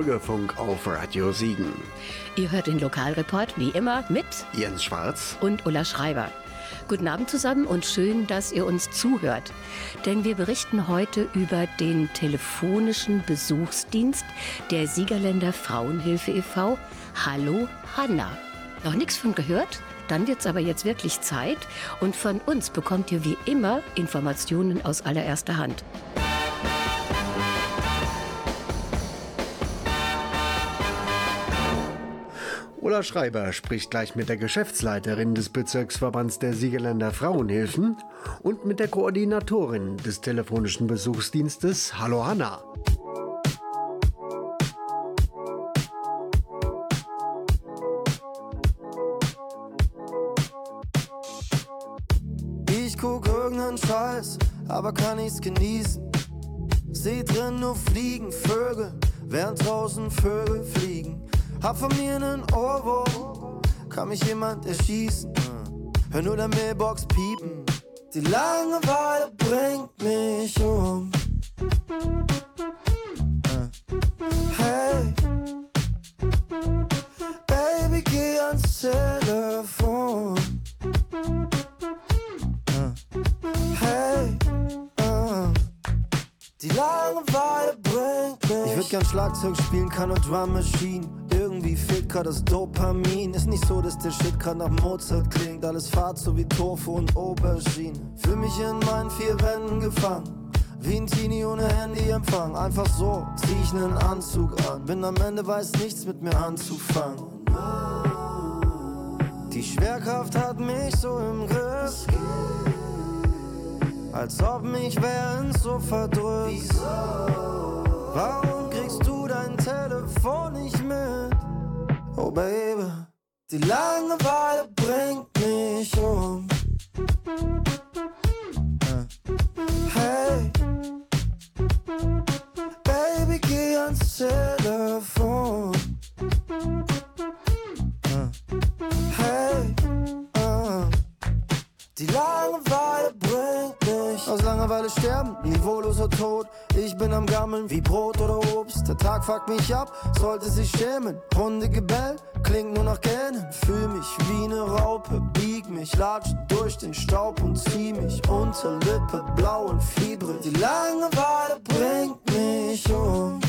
Bürgerfunk auf Radio Siegen. Ihr hört den Lokalreport wie immer mit Jens Schwarz und Ulla Schreiber. Guten Abend zusammen und schön, dass ihr uns zuhört. Denn wir berichten heute über den telefonischen Besuchsdienst der Siegerländer Frauenhilfe e.V. Hallo Hanna. Noch nichts von gehört? Dann wird's aber jetzt wirklich Zeit und von uns bekommt ihr wie immer Informationen aus allererster Hand. Ulla Schreiber spricht gleich mit der Geschäftsleiterin des Bezirksverbands der Siegerländer Frauenhilfen und mit der Koordinatorin des telefonischen Besuchsdienstes. Hallo Hanna. Ich guck irgendeinen Scheiß, aber kann ich's genießen. Seh drin nur Fliegen, Vögel, während draußen Vögel fliegen. Hab von mir nen Ohrwurm, kann mich jemand erschießen. Hör nur der Mailbox piepen. Die Langeweile bringt mich um. Hey, Baby, geh ans Telefon. Hey, uh. die Langeweile bringt mich. Ich würd gern Schlagzeug spielen, kann nur Drum Machine. Irgendwie fehlt grad das Dopamin. Ist nicht so, dass der Shit grad nach Mozart klingt. Alles fahrt so wie Tofu und Aubergine. Fühl mich in meinen vier Wänden gefangen. Wie ein Teenie ohne Handyempfang. Einfach so zieh ich nen Anzug an. Bin am Ende weiß nichts mit mir anzufangen. Die Schwerkraft hat mich so im Griff. Als ob mich wer ins Sofa drückt. Warum kriegst du Telefon nicht mit? Oh Baby, die Langeweile bringt mich um. Hey, Baby, geh ans Telefon. Die Langeweile bringt mich aus Langeweile sterben, niveauloser Tod. Ich bin am Gammeln wie Brot oder Obst. Der Tag fuckt mich ab, sollte sich schämen. Hunde Gebell klingt nur nach Gähnen. Fühl mich wie ne Raupe, bieg mich, latsch durch den Staub und zieh mich unter Lippe, blau und fiebrig. Die Langeweile bringt mich um.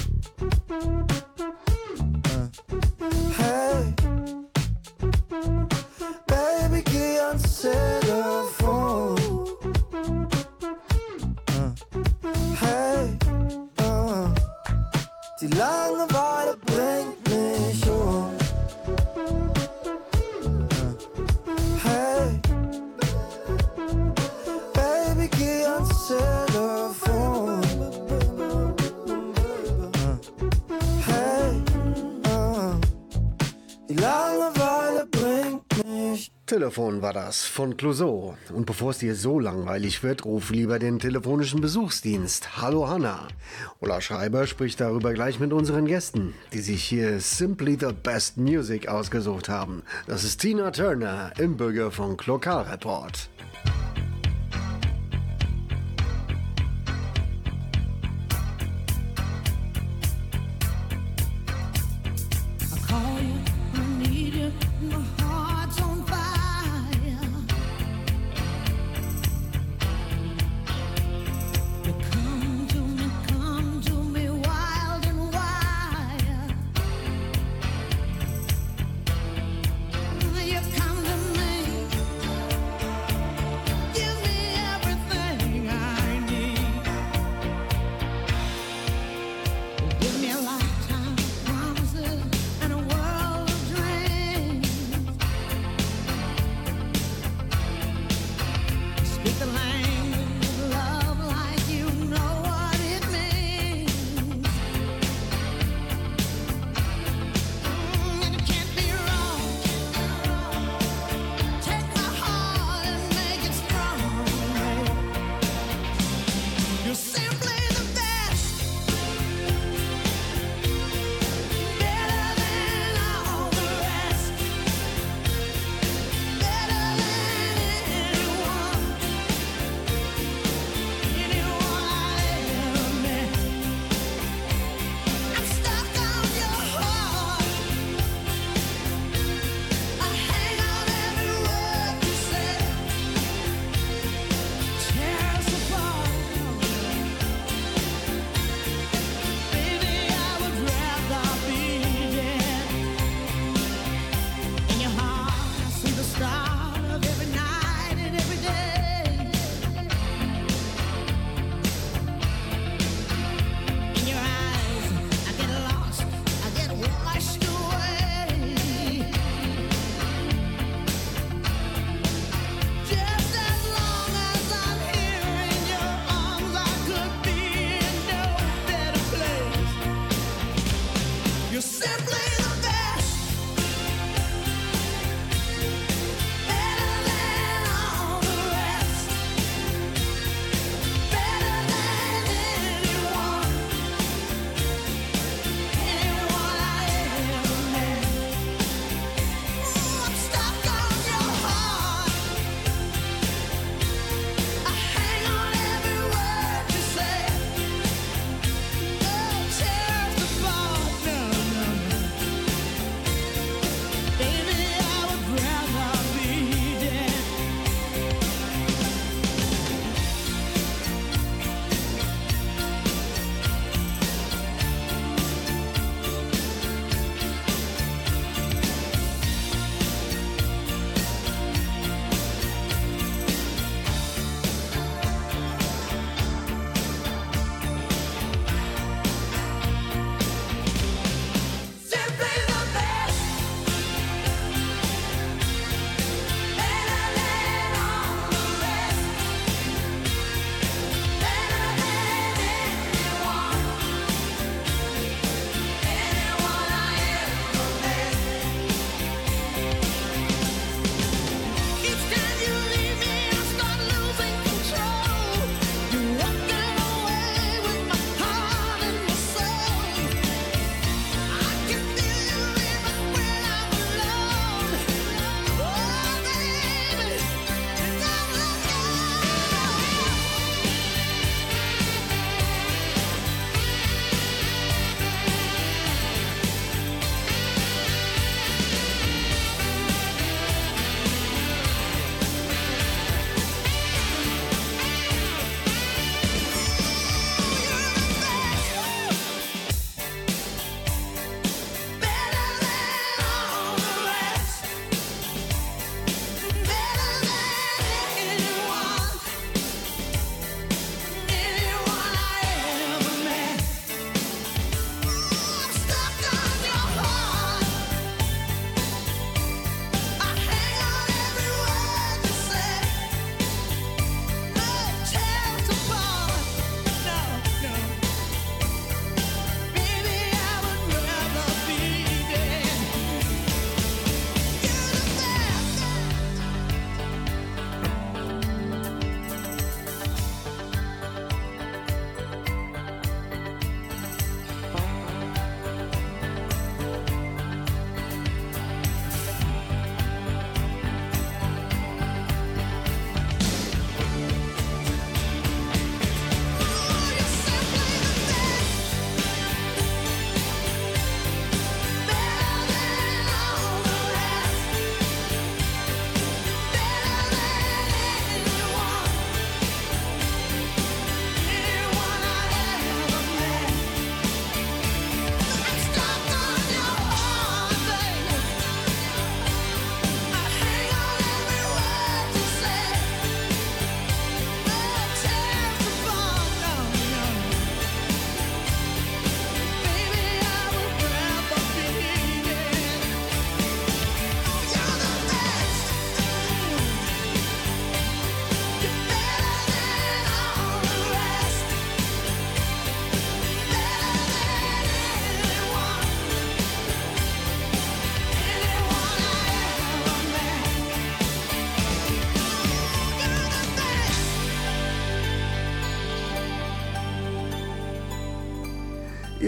Hey, Baby, geh ans Telefon. Hey, uh. die Langeweile bringt mich um. Telefon war das von Clouseau. Und bevor es dir so langweilig wird, ruf lieber den telefonischen Besuchsdienst. Hallo Hanna. Ulla Schreiber spricht darüber gleich mit unseren Gästen, die sich hier Simply the Best Music ausgesucht haben. Das ist Tina Turner im Bürgerfunk Lokalreport. I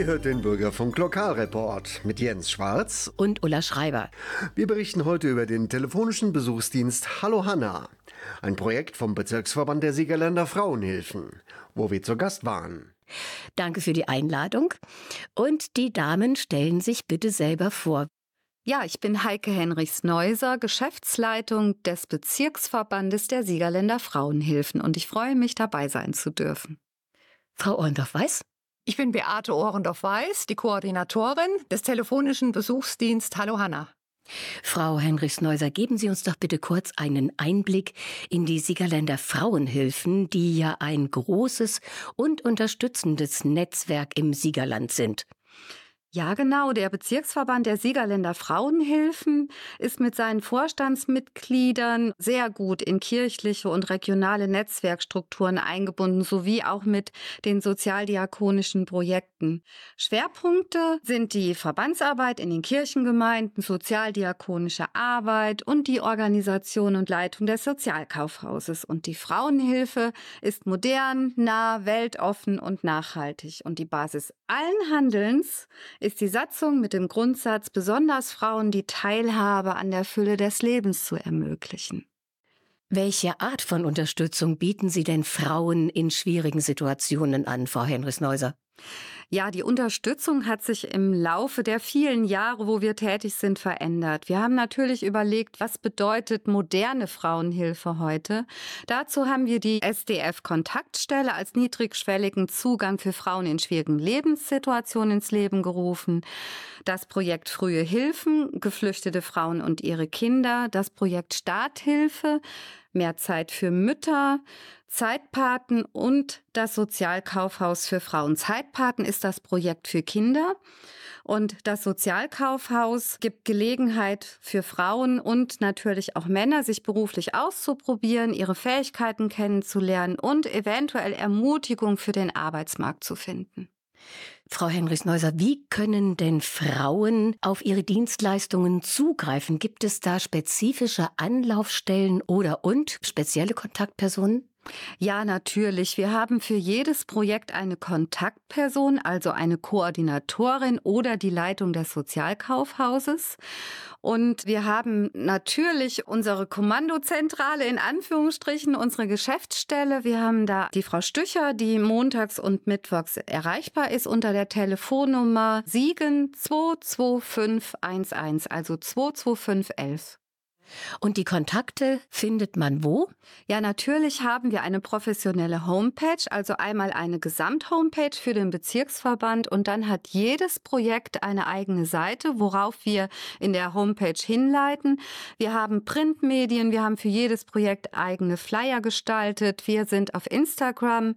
Ihr hört den Bürgerfunk Lokalreport mit Jens Schwarz und Ulla Schreiber. Wir berichten heute über den telefonischen Besuchsdienst Hallo Hanna, ein Projekt vom Bezirksverband der Siegerländer Frauenhilfen, wo wir zu Gast waren. Danke für die Einladung. Und die Damen stellen sich bitte selber vor. Ja, ich bin Heike Henrichs-Neuser, Geschäftsleitung des Bezirksverbandes der Siegerländer Frauenhilfen und ich freue mich, dabei sein zu dürfen. Frau Orndorff-Weiß? Ich bin Beate Ohrendorf-Weiß, die Koordinatorin des telefonischen Besuchsdienst Hallo Hanna. Frau Henrichs-Neuser, geben Sie uns doch bitte kurz einen Einblick in die Siegerländer Frauenhilfen, die ja ein großes und unterstützendes Netzwerk im Siegerland sind. Ja, genau. Der Bezirksverband der Siegerländer Frauenhilfen ist mit seinen Vorstandsmitgliedern sehr gut in kirchliche und regionale Netzwerkstrukturen eingebunden, sowie auch mit den sozialdiakonischen Projekten. Schwerpunkte sind die Verbandsarbeit in den Kirchengemeinden, sozialdiakonische Arbeit und die Organisation und Leitung des Sozialkaufhauses. Und die Frauenhilfe ist modern, nah, weltoffen und nachhaltig. Und die Basis allen Handelns ist die Satzung mit dem Grundsatz, besonders Frauen die Teilhabe an der Fülle des Lebens zu ermöglichen. Welche Art von Unterstützung bieten Sie denn Frauen in schwierigen Situationen an, Frau Henris-Neuser? Ja, die Unterstützung hat sich im Laufe der vielen Jahre, wo wir tätig sind, verändert. Wir haben natürlich überlegt, was bedeutet moderne Frauenhilfe heute. Dazu haben wir die SDF-Kontaktstelle als niedrigschwelligen Zugang für Frauen in schwierigen Lebenssituationen ins Leben gerufen. Das Projekt Frühe Hilfen, geflüchtete Frauen und ihre Kinder, das Projekt Starthilfe, mehr Zeit für Mütter, Zeitpaten und das Sozialkaufhaus für Frauen. Zeitpaten ist das Projekt für Kinder. Und das Sozialkaufhaus gibt Gelegenheit für Frauen und natürlich auch Männer, sich beruflich auszuprobieren, ihre Fähigkeiten kennenzulernen und eventuell Ermutigung für den Arbeitsmarkt zu finden. Frau Henrichs-Neuser, wie können denn Frauen auf ihre Dienstleistungen zugreifen? Gibt es da spezifische Anlaufstellen oder und spezielle Kontaktpersonen? Ja, natürlich. Wir haben für jedes Projekt eine Kontaktperson, also eine Koordinatorin oder die Leitung des Sozialkaufhauses. Und wir haben natürlich unsere Kommandozentrale in Anführungsstrichen, unsere Geschäftsstelle. Wir haben da die Frau Stücher, die montags und mittwochs erreichbar ist unter der Telefonnummer Siegen 22511, also 22511. Und die Kontakte findet man wo? Ja, natürlich haben wir eine professionelle Homepage, also einmal eine Gesamthomepage für den Bezirksverband und dann hat jedes Projekt eine eigene Seite, worauf wir in der Homepage hinleiten. Wir haben Printmedien, wir haben für jedes Projekt eigene Flyer gestaltet, wir sind auf Instagram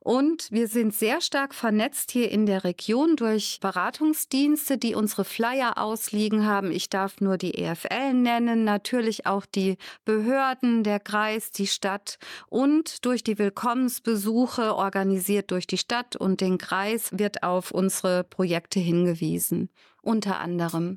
und wir sind sehr stark vernetzt hier in der Region durch Beratungsdienste, die unsere Flyer ausliegen haben. Ich darf nur die EFL nennen, natürlich auch die Behörden, der Kreis, die Stadt und durch die Willkommensbesuche organisiert durch die Stadt und den Kreis wird auf unsere Projekte hingewiesen. Unter anderem.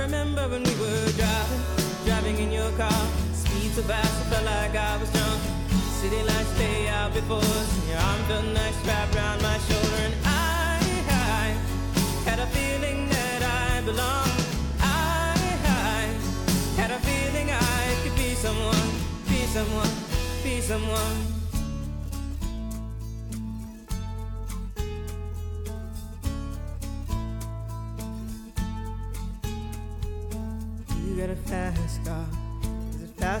Remember when we were driving, driving in your car. Speed so fast, I felt like I was drunk. City lights lay out before us, and your arm felt nice wrapped around my shoulder. And I, I had a feeling that I belonged. I, I had a feeling I could be someone, be someone, be someone.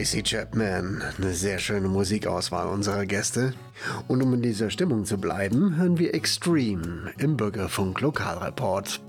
Tracy Chapman, eine sehr schöne Musikauswahl unserer Gäste. Und um in dieser Stimmung zu bleiben, hören wir Extreme im Bürgerfunk Lokalreport.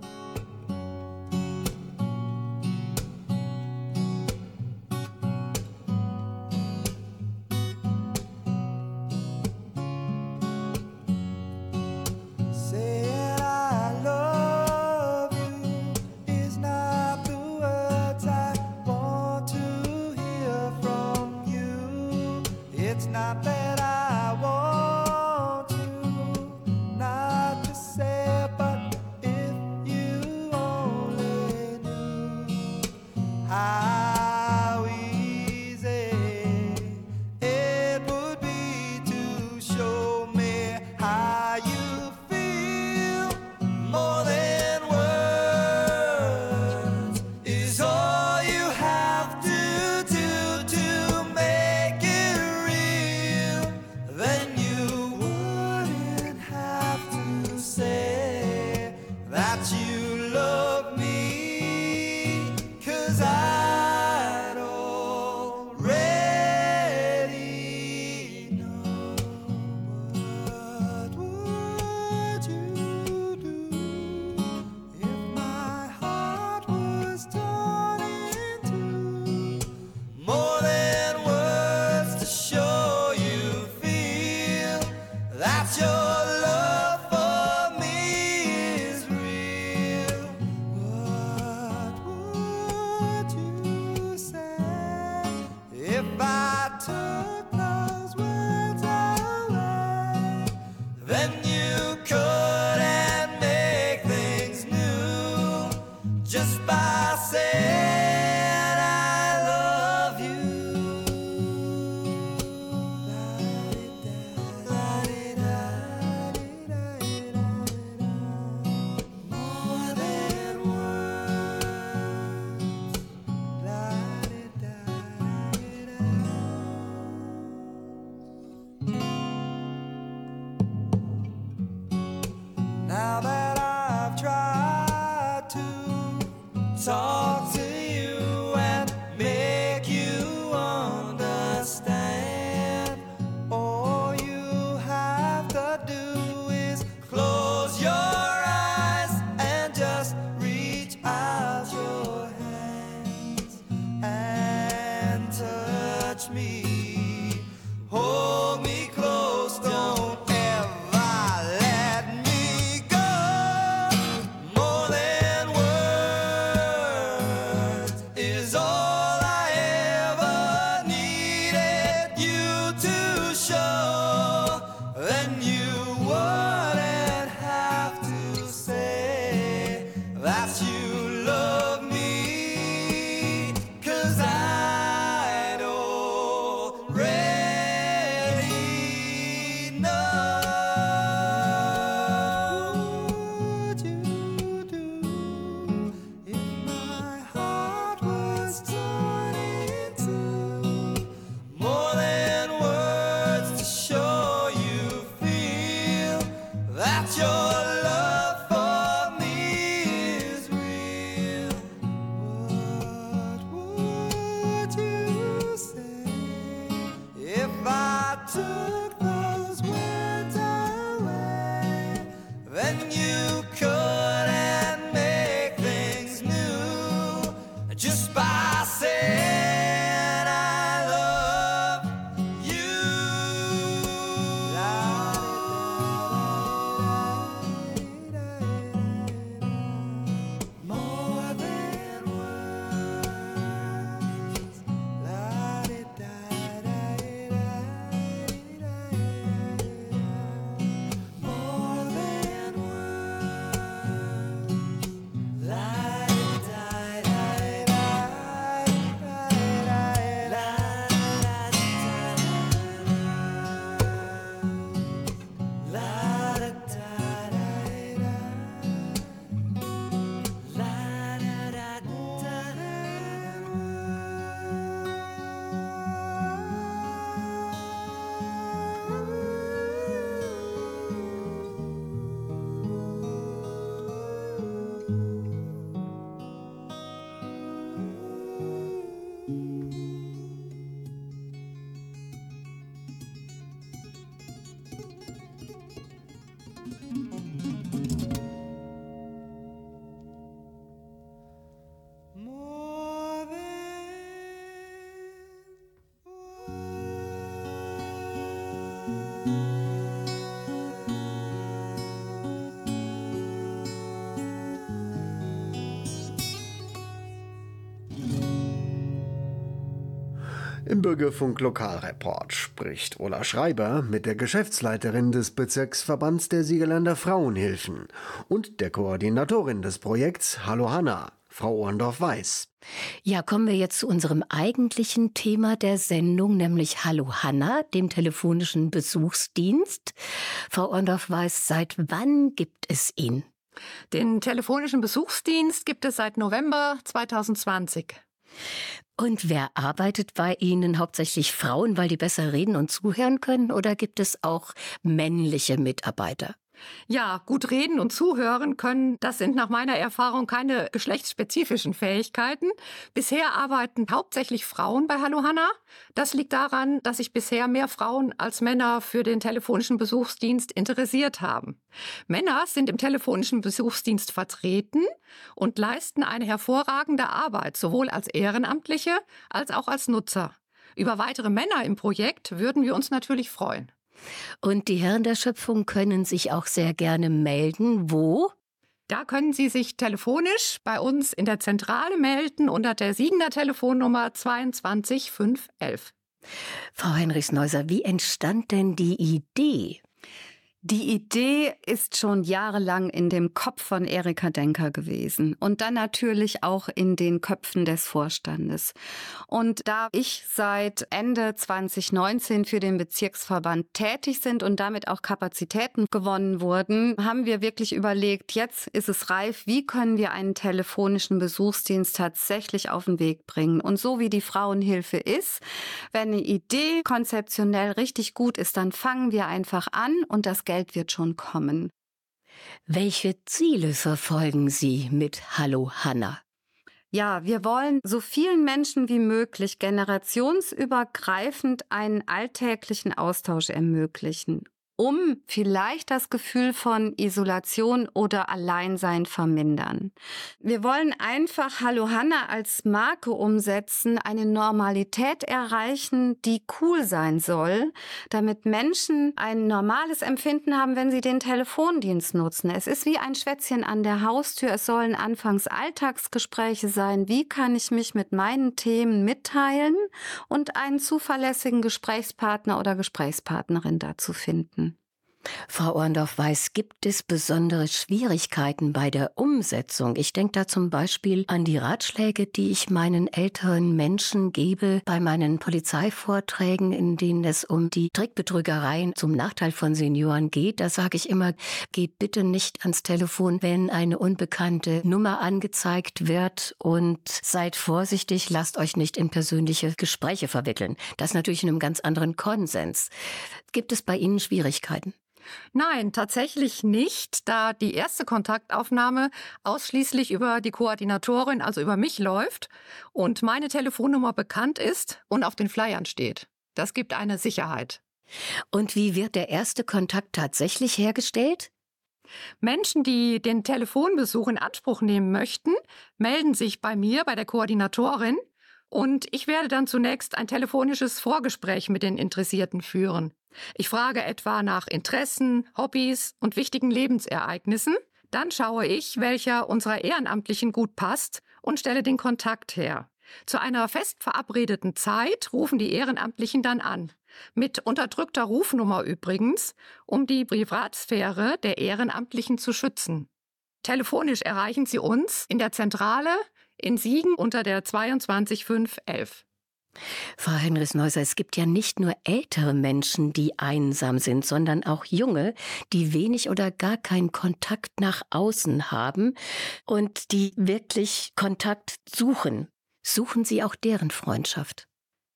Now that Bürgerfunk Lokalreport spricht Ola Schreiber mit der Geschäftsleiterin des Bezirksverbands der Siegerländer Frauenhilfen und der Koordinatorin des Projekts Hallo Hanna, Frau Ohrendorf-Weiß. Ja, kommen wir jetzt zu unserem eigentlichen Thema der Sendung, nämlich Hallo Hanna, dem telefonischen Besuchsdienst. Frau Orndorff-Weiß, seit wann gibt es ihn? Den telefonischen Besuchsdienst gibt es seit November 2020. Und wer arbeitet bei Ihnen? Hauptsächlich Frauen, weil die besser reden und zuhören können? Oder gibt es auch männliche Mitarbeiter? Ja, gut reden und zuhören können, das sind nach meiner Erfahrung keine geschlechtsspezifischen Fähigkeiten. Bisher arbeiten hauptsächlich Frauen bei Hallo Hanna. Das liegt daran, dass sich bisher mehr Frauen als Männer für den telefonischen Besuchsdienst interessiert haben. Männer sind im telefonischen Besuchsdienst vertreten und leisten eine hervorragende Arbeit, sowohl als Ehrenamtliche als auch als Nutzer. Über weitere Männer im Projekt würden wir uns natürlich freuen. Und die Herren der Schöpfung können sich auch sehr gerne melden. Wo? Da können Sie sich telefonisch bei uns in der Zentrale melden unter der Siegener Telefonnummer 22511. Frau Heinrichs-Neuser, wie entstand denn die Idee? Die Idee ist schon jahrelang in dem Kopf von Erika Denker gewesen und dann natürlich auch in den Köpfen des Vorstandes. Und da ich seit Ende 2019 für den Bezirksverband tätig sind und damit auch Kapazitäten gewonnen wurden, haben wir wirklich überlegt, jetzt ist es reif, wie können wir einen telefonischen Besuchsdienst tatsächlich auf den Weg bringen. Und so wie die Frauenhilfe ist, wenn eine Idee konzeptionell richtig gut ist, dann fangen wir einfach an und das Geld wird schon kommen. Welche Ziele verfolgen Sie mit Hallo Hanna? Ja, wir wollen so vielen Menschen wie möglich generationsübergreifend einen alltäglichen Austausch ermöglichen um vielleicht das Gefühl von Isolation oder Alleinsein vermindern. Wir wollen einfach Hallo Hanna als Marke umsetzen, eine Normalität erreichen, die cool sein soll, damit Menschen ein normales Empfinden haben, wenn sie den Telefondienst nutzen. Es ist wie ein Schwätzchen an der Haustür. Es sollen anfangs Alltagsgespräche sein. Wie kann ich mich mit meinen Themen mitteilen und einen zuverlässigen Gesprächspartner oder Gesprächspartnerin dazu finden? Frau Orndorff weiß, gibt es besondere Schwierigkeiten bei der Umsetzung? Ich denke da zum Beispiel an die Ratschläge, die ich meinen älteren Menschen gebe bei meinen Polizeivorträgen, in denen es um die Trickbetrügereien zum Nachteil von Senioren geht. Da sage ich immer, geht bitte nicht ans Telefon, wenn eine unbekannte Nummer angezeigt wird und seid vorsichtig, lasst euch nicht in persönliche Gespräche verwickeln. Das natürlich in einem ganz anderen Konsens. Gibt es bei Ihnen Schwierigkeiten? Nein, tatsächlich nicht, da die erste Kontaktaufnahme ausschließlich über die Koordinatorin, also über mich läuft und meine Telefonnummer bekannt ist und auf den Flyern steht. Das gibt eine Sicherheit. Und wie wird der erste Kontakt tatsächlich hergestellt? Menschen, die den Telefonbesuch in Anspruch nehmen möchten, melden sich bei mir, bei der Koordinatorin, und ich werde dann zunächst ein telefonisches Vorgespräch mit den Interessierten führen. Ich frage etwa nach Interessen, Hobbys und wichtigen Lebensereignissen. Dann schaue ich, welcher unserer Ehrenamtlichen gut passt und stelle den Kontakt her. Zu einer fest verabredeten Zeit rufen die Ehrenamtlichen dann an. Mit unterdrückter Rufnummer übrigens, um die Privatsphäre der Ehrenamtlichen zu schützen. Telefonisch erreichen Sie uns in der Zentrale in Siegen unter der 22511. Frau Henris-Neuser, es gibt ja nicht nur ältere Menschen, die einsam sind, sondern auch junge, die wenig oder gar keinen Kontakt nach außen haben und die wirklich Kontakt suchen. Suchen Sie auch deren Freundschaft?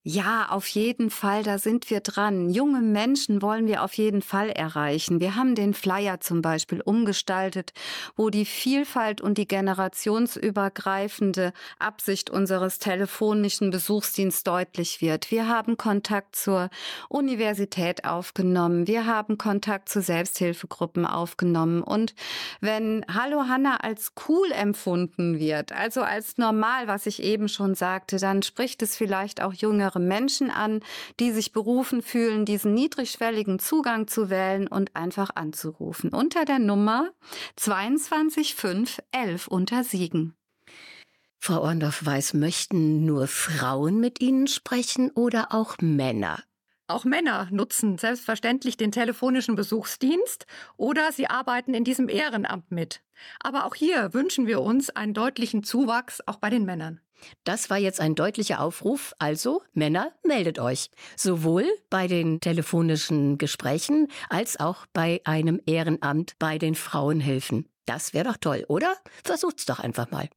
Ja, auf jeden Fall, da sind wir dran. Junge Menschen wollen wir auf jeden Fall erreichen. Wir haben den Flyer zum Beispiel umgestaltet, wo die Vielfalt und die generationsübergreifende Absicht unseres telefonischen Besuchsdienstes deutlich wird. Wir haben Kontakt zur Universität aufgenommen. Wir haben Kontakt zu Selbsthilfegruppen aufgenommen. Und wenn Hallo Hanna als cool empfunden wird, also als normal, was ich eben schon sagte, dann spricht es vielleicht auch jüngere andere Menschen an, die sich berufen fühlen, diesen niedrigschwelligen Zugang zu wählen und einfach anzurufen. Unter der Nummer 22511 unter Siegen. Frau Orndorff weiß, möchten nur Frauen mit Ihnen sprechen oder auch Männer? Auch Männer nutzen selbstverständlich den telefonischen Besuchsdienst oder sie arbeiten in diesem Ehrenamt mit. Aber auch hier wünschen wir uns einen deutlichen Zuwachs auch bei den Männern. Das war jetzt ein deutlicher Aufruf. Also, Männer, meldet euch. Sowohl bei den telefonischen Gesprächen als auch bei einem Ehrenamt bei den Frauenhilfen. Das wäre doch toll, oder? Versucht's doch einfach mal.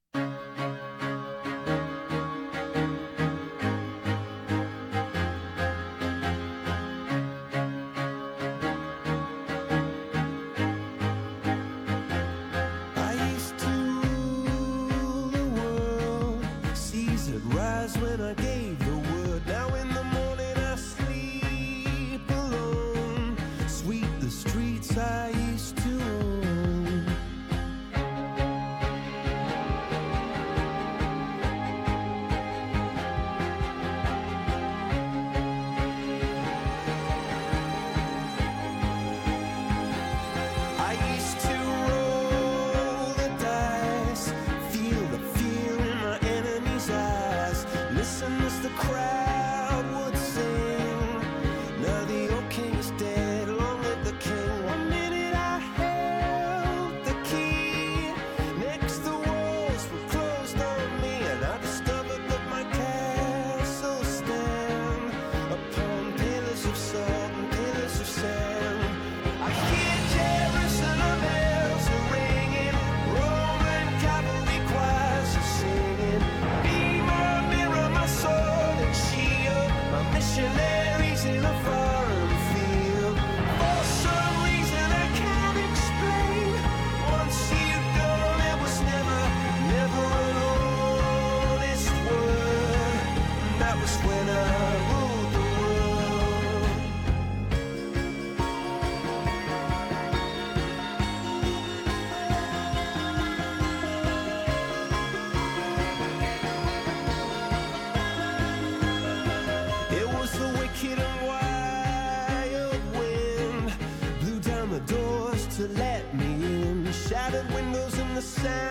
sound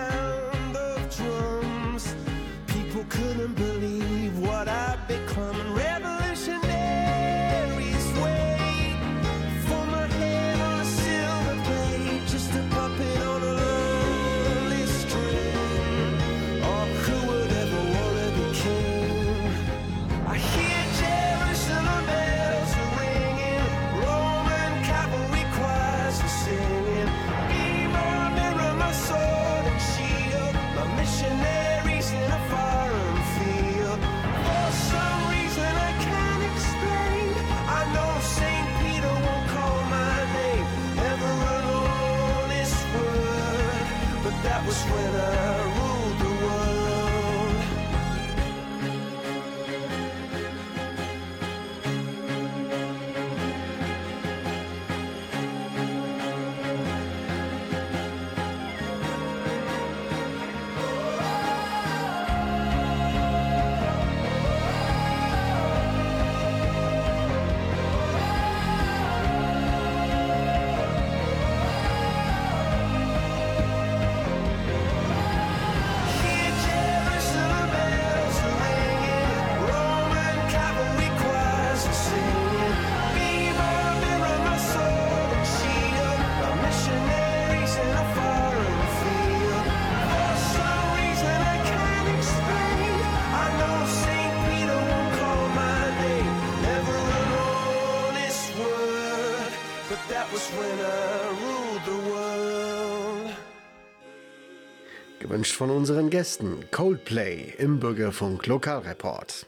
gewünscht von unseren Gästen. Coldplay im Bürgerfunk Lokalreport.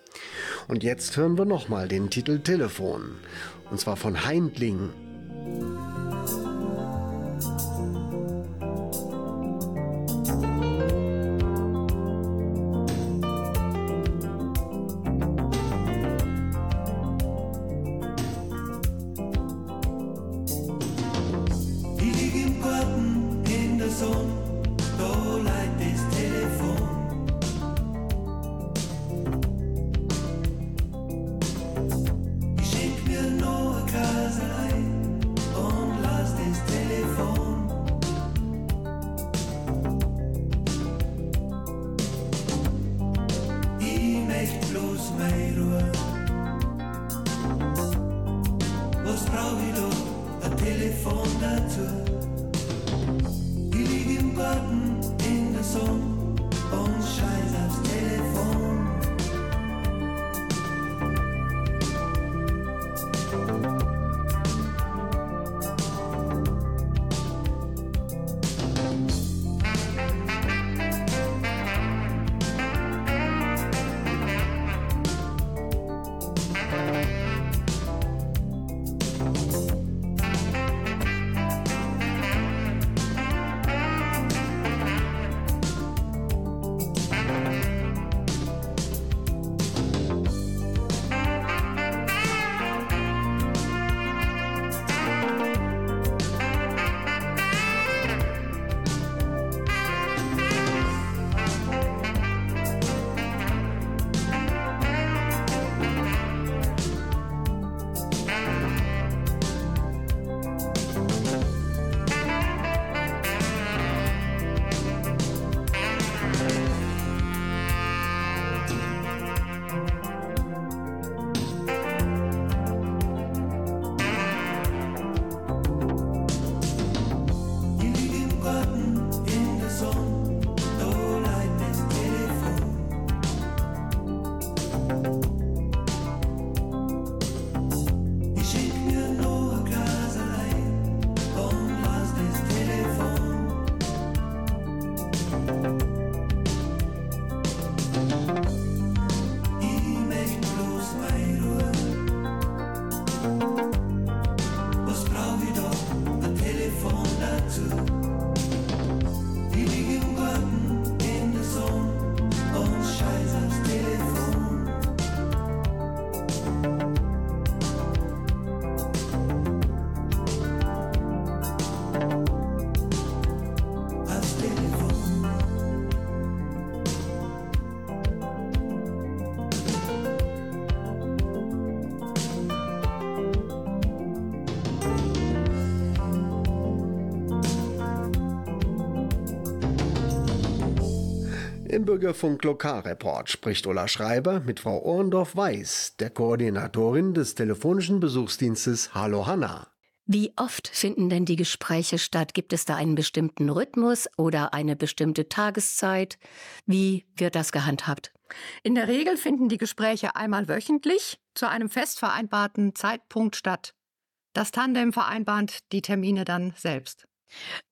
Und jetzt hören wir nochmal den Titel Telefon. Und zwar von Heindling. Im Bürgerfunk Lokalreport spricht Ulla Schreiber mit Frau Ohrendorf-Weiß, der Koordinatorin des telefonischen Besuchsdienstes Hallo Hanna. Wie oft finden denn die Gespräche statt? Gibt es da einen bestimmten Rhythmus oder eine bestimmte Tageszeit? Wie wird das gehandhabt? In der Regel finden die Gespräche einmal wöchentlich zu einem fest vereinbarten Zeitpunkt statt. Das Tandem vereinbart die Termine dann selbst.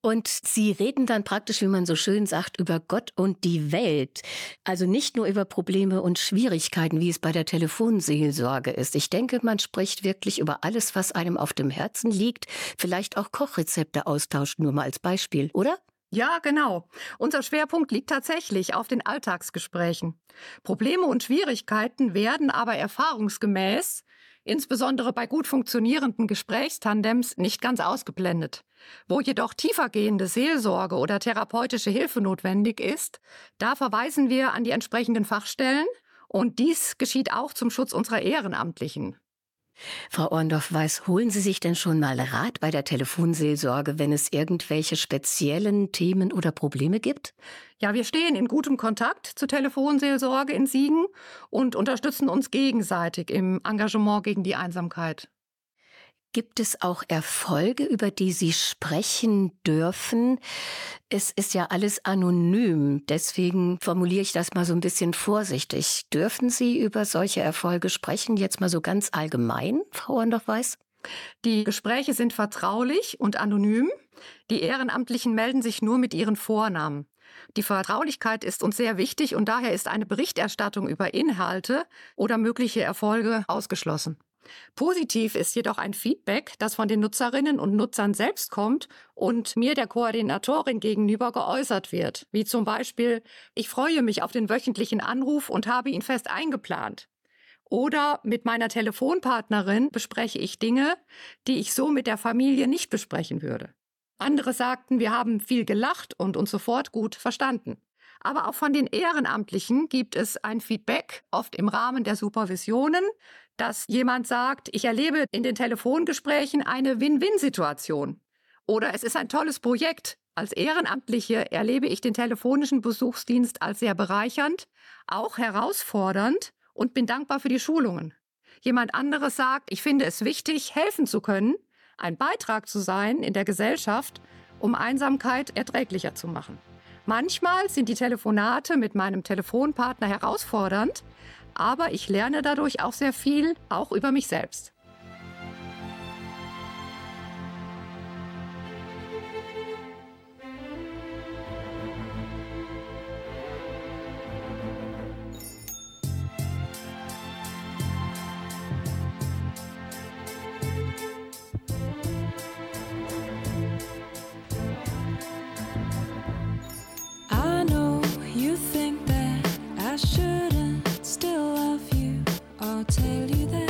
Und Sie reden dann praktisch, wie man so schön sagt, über Gott und die Welt. Also nicht nur über Probleme und Schwierigkeiten, wie es bei der Telefonseelsorge ist. Ich denke, man spricht wirklich über alles, was einem auf dem Herzen liegt. Vielleicht auch Kochrezepte austauscht, nur mal als Beispiel, oder? Ja, genau. Unser Schwerpunkt liegt tatsächlich auf den Alltagsgesprächen. Probleme und Schwierigkeiten werden aber erfahrungsgemäß, insbesondere bei gut funktionierenden Gesprächstandems, nicht ganz ausgeblendet. Wo jedoch tiefergehende Seelsorge oder therapeutische Hilfe notwendig ist, da verweisen wir an die entsprechenden Fachstellen und dies geschieht auch zum Schutz unserer Ehrenamtlichen. Frau Orndorff-Weiß, holen Sie sich denn schon mal Rat bei der Telefonseelsorge, wenn es irgendwelche speziellen Themen oder Probleme gibt? Ja, wir stehen in gutem Kontakt zur Telefonseelsorge in Siegen und unterstützen uns gegenseitig im Engagement gegen die Einsamkeit. Gibt es auch Erfolge, über die Sie sprechen dürfen? Es ist ja alles anonym, deswegen formuliere ich das mal so ein bisschen vorsichtig. Dürfen Sie über solche Erfolge sprechen, jetzt mal so ganz allgemein, Frau Andorf-Weiß? Die Gespräche sind vertraulich und anonym. Die Ehrenamtlichen melden sich nur mit ihren Vornamen. Die Vertraulichkeit ist uns sehr wichtig und daher ist eine Berichterstattung über Inhalte oder mögliche Erfolge ausgeschlossen. Positiv ist jedoch ein Feedback, das von den Nutzerinnen und Nutzern selbst kommt und mir der Koordinatorin gegenüber geäußert wird, wie zum Beispiel, ich freue mich auf den wöchentlichen Anruf und habe ihn fest eingeplant. Oder mit meiner Telefonpartnerin bespreche ich Dinge, die ich so mit der Familie nicht besprechen würde. Andere sagten, wir haben viel gelacht und uns sofort gut verstanden. Aber auch von den Ehrenamtlichen gibt es ein Feedback, oft im Rahmen der Supervisionen, dass jemand sagt, ich erlebe in den Telefongesprächen eine Win-Win-Situation. Oder es ist ein tolles Projekt. Als Ehrenamtliche erlebe ich den telefonischen Besuchsdienst als sehr bereichernd, auch herausfordernd und bin dankbar für die Schulungen. Jemand anderes sagt, ich finde es wichtig, helfen zu können, ein Beitrag zu sein in der Gesellschaft, um Einsamkeit erträglicher zu machen. Manchmal sind die Telefonate mit meinem Telefonpartner herausfordernd, aber ich lerne dadurch auch sehr viel, auch über mich selbst. Still love you. I'll tell you that.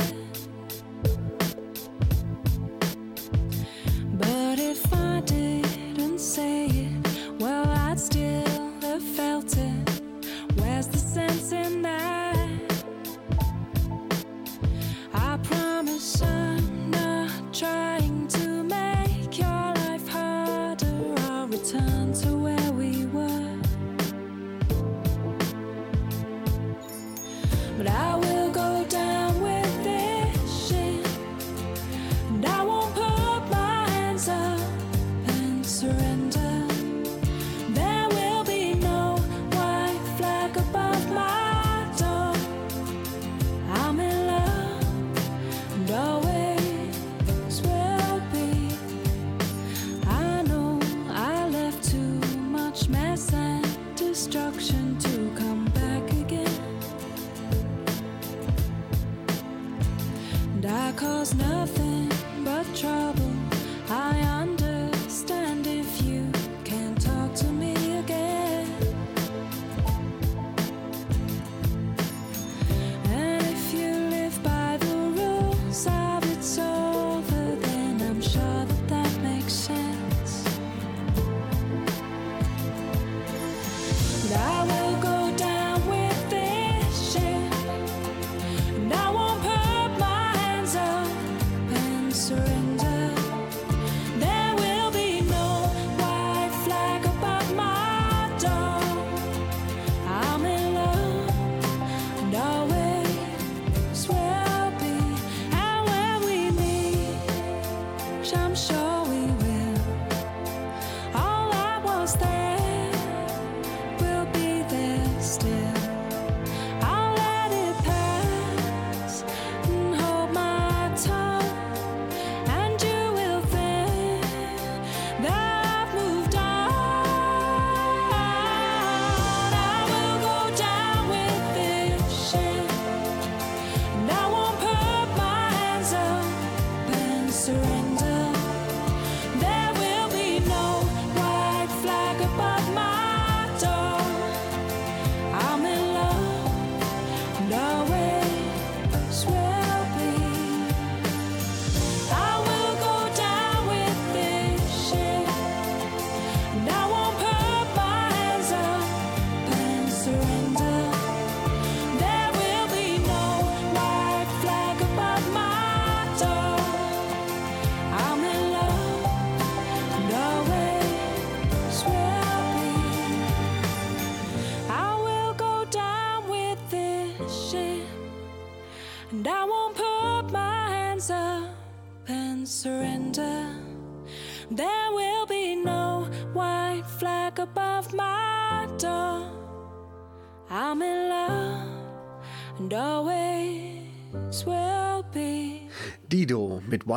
show.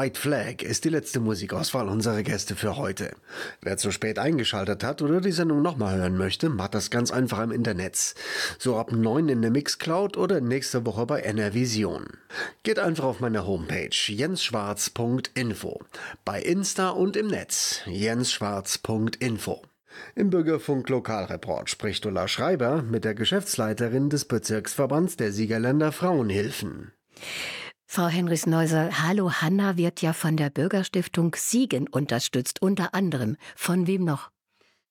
White Flag ist die letzte Musikauswahl unserer Gäste für heute. Wer zu spät eingeschaltet hat oder die Sendung nochmal hören möchte, macht das ganz einfach im Internet. So ab 9 in der Mixcloud oder nächste Woche bei NRVision. Geht einfach auf meine Homepage jensschwarz.info. Bei Insta und im Netz jensschwarz.info. Im Bürgerfunk Lokalreport spricht Ulla Schreiber mit der Geschäftsleiterin des Bezirksverbands der Siegerländer Frauenhilfen. Frau Henrichs-Neuser, Hallo Hanna wird ja von der Bürgerstiftung Siegen unterstützt, unter anderem. Von wem noch?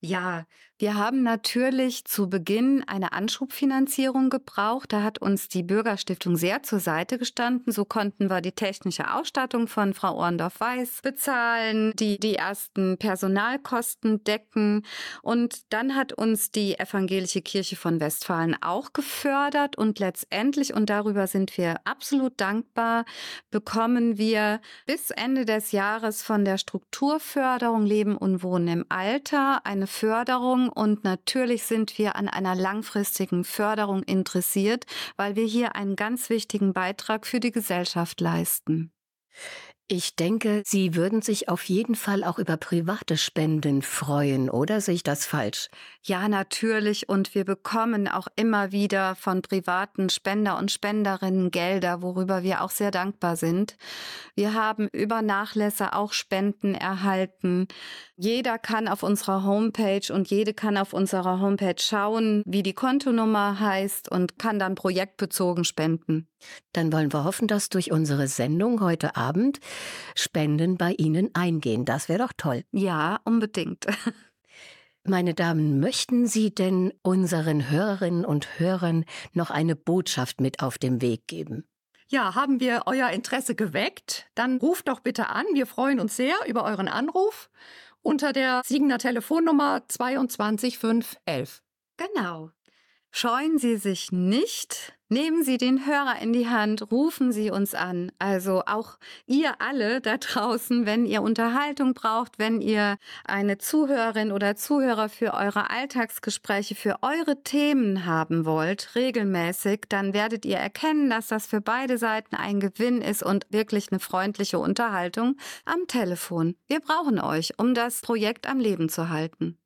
Ja, wir haben natürlich zu Beginn eine Anschubfinanzierung gebraucht. Da hat uns die Bürgerstiftung sehr zur Seite gestanden. So konnten wir die technische Ausstattung von Frau Orndorff-Weiß bezahlen, die die ersten Personalkosten decken. Und dann hat uns die Evangelische Kirche von Westfalen auch gefördert. Und letztendlich, und darüber sind wir absolut dankbar, bekommen wir bis Ende des Jahres von der Strukturförderung Leben und Wohnen im Alter eine Förderung und natürlich sind wir an einer langfristigen Förderung interessiert, weil wir hier einen ganz wichtigen Beitrag für die Gesellschaft leisten. Ich denke, Sie würden sich auf jeden Fall auch über private Spenden freuen, oder sehe ich das falsch? Ja, natürlich. Und wir bekommen auch immer wieder von privaten Spender und Spenderinnen Gelder, worüber wir auch sehr dankbar sind. Wir haben über Nachlässe auch Spenden erhalten. Jeder kann auf unserer Homepage und jede kann auf unserer Homepage schauen, wie die Kontonummer heißt und kann dann projektbezogen spenden. Dann wollen wir hoffen, dass durch unsere Sendung heute Abend Spenden bei Ihnen eingehen. Das wäre doch toll. Ja, unbedingt. Meine Damen, möchten Sie denn unseren Hörerinnen und Hörern noch eine Botschaft mit auf den Weg geben? Ja, haben wir euer Interesse geweckt? Dann ruft doch bitte an. Wir freuen uns sehr über euren Anruf unter der Siegener Telefonnummer 22511. Genau. Scheuen Sie sich nicht, nehmen Sie den Hörer in die Hand, rufen Sie uns an. Also auch ihr alle da draußen, wenn ihr Unterhaltung braucht, wenn ihr eine Zuhörerin oder Zuhörer für eure Alltagsgespräche, für eure Themen haben wollt, regelmäßig, dann werdet ihr erkennen, dass das für beide Seiten ein Gewinn ist und wirklich eine freundliche Unterhaltung am Telefon. Wir brauchen euch, um das Projekt am Leben zu halten.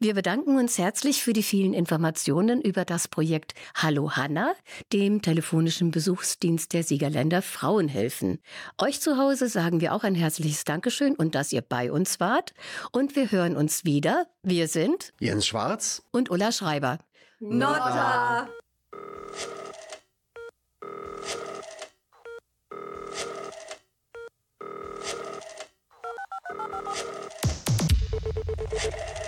Wir bedanken uns herzlich für die vielen Informationen über das Projekt Hallo Hanna, dem telefonischen Besuchsdienst der Siegerländer Frauenhilfen. Euch zu Hause sagen wir auch ein herzliches Dankeschön und dass ihr bei uns wart. Und wir hören uns wieder. Wir sind Jens Schwarz und Ulla Schreiber. Notta! The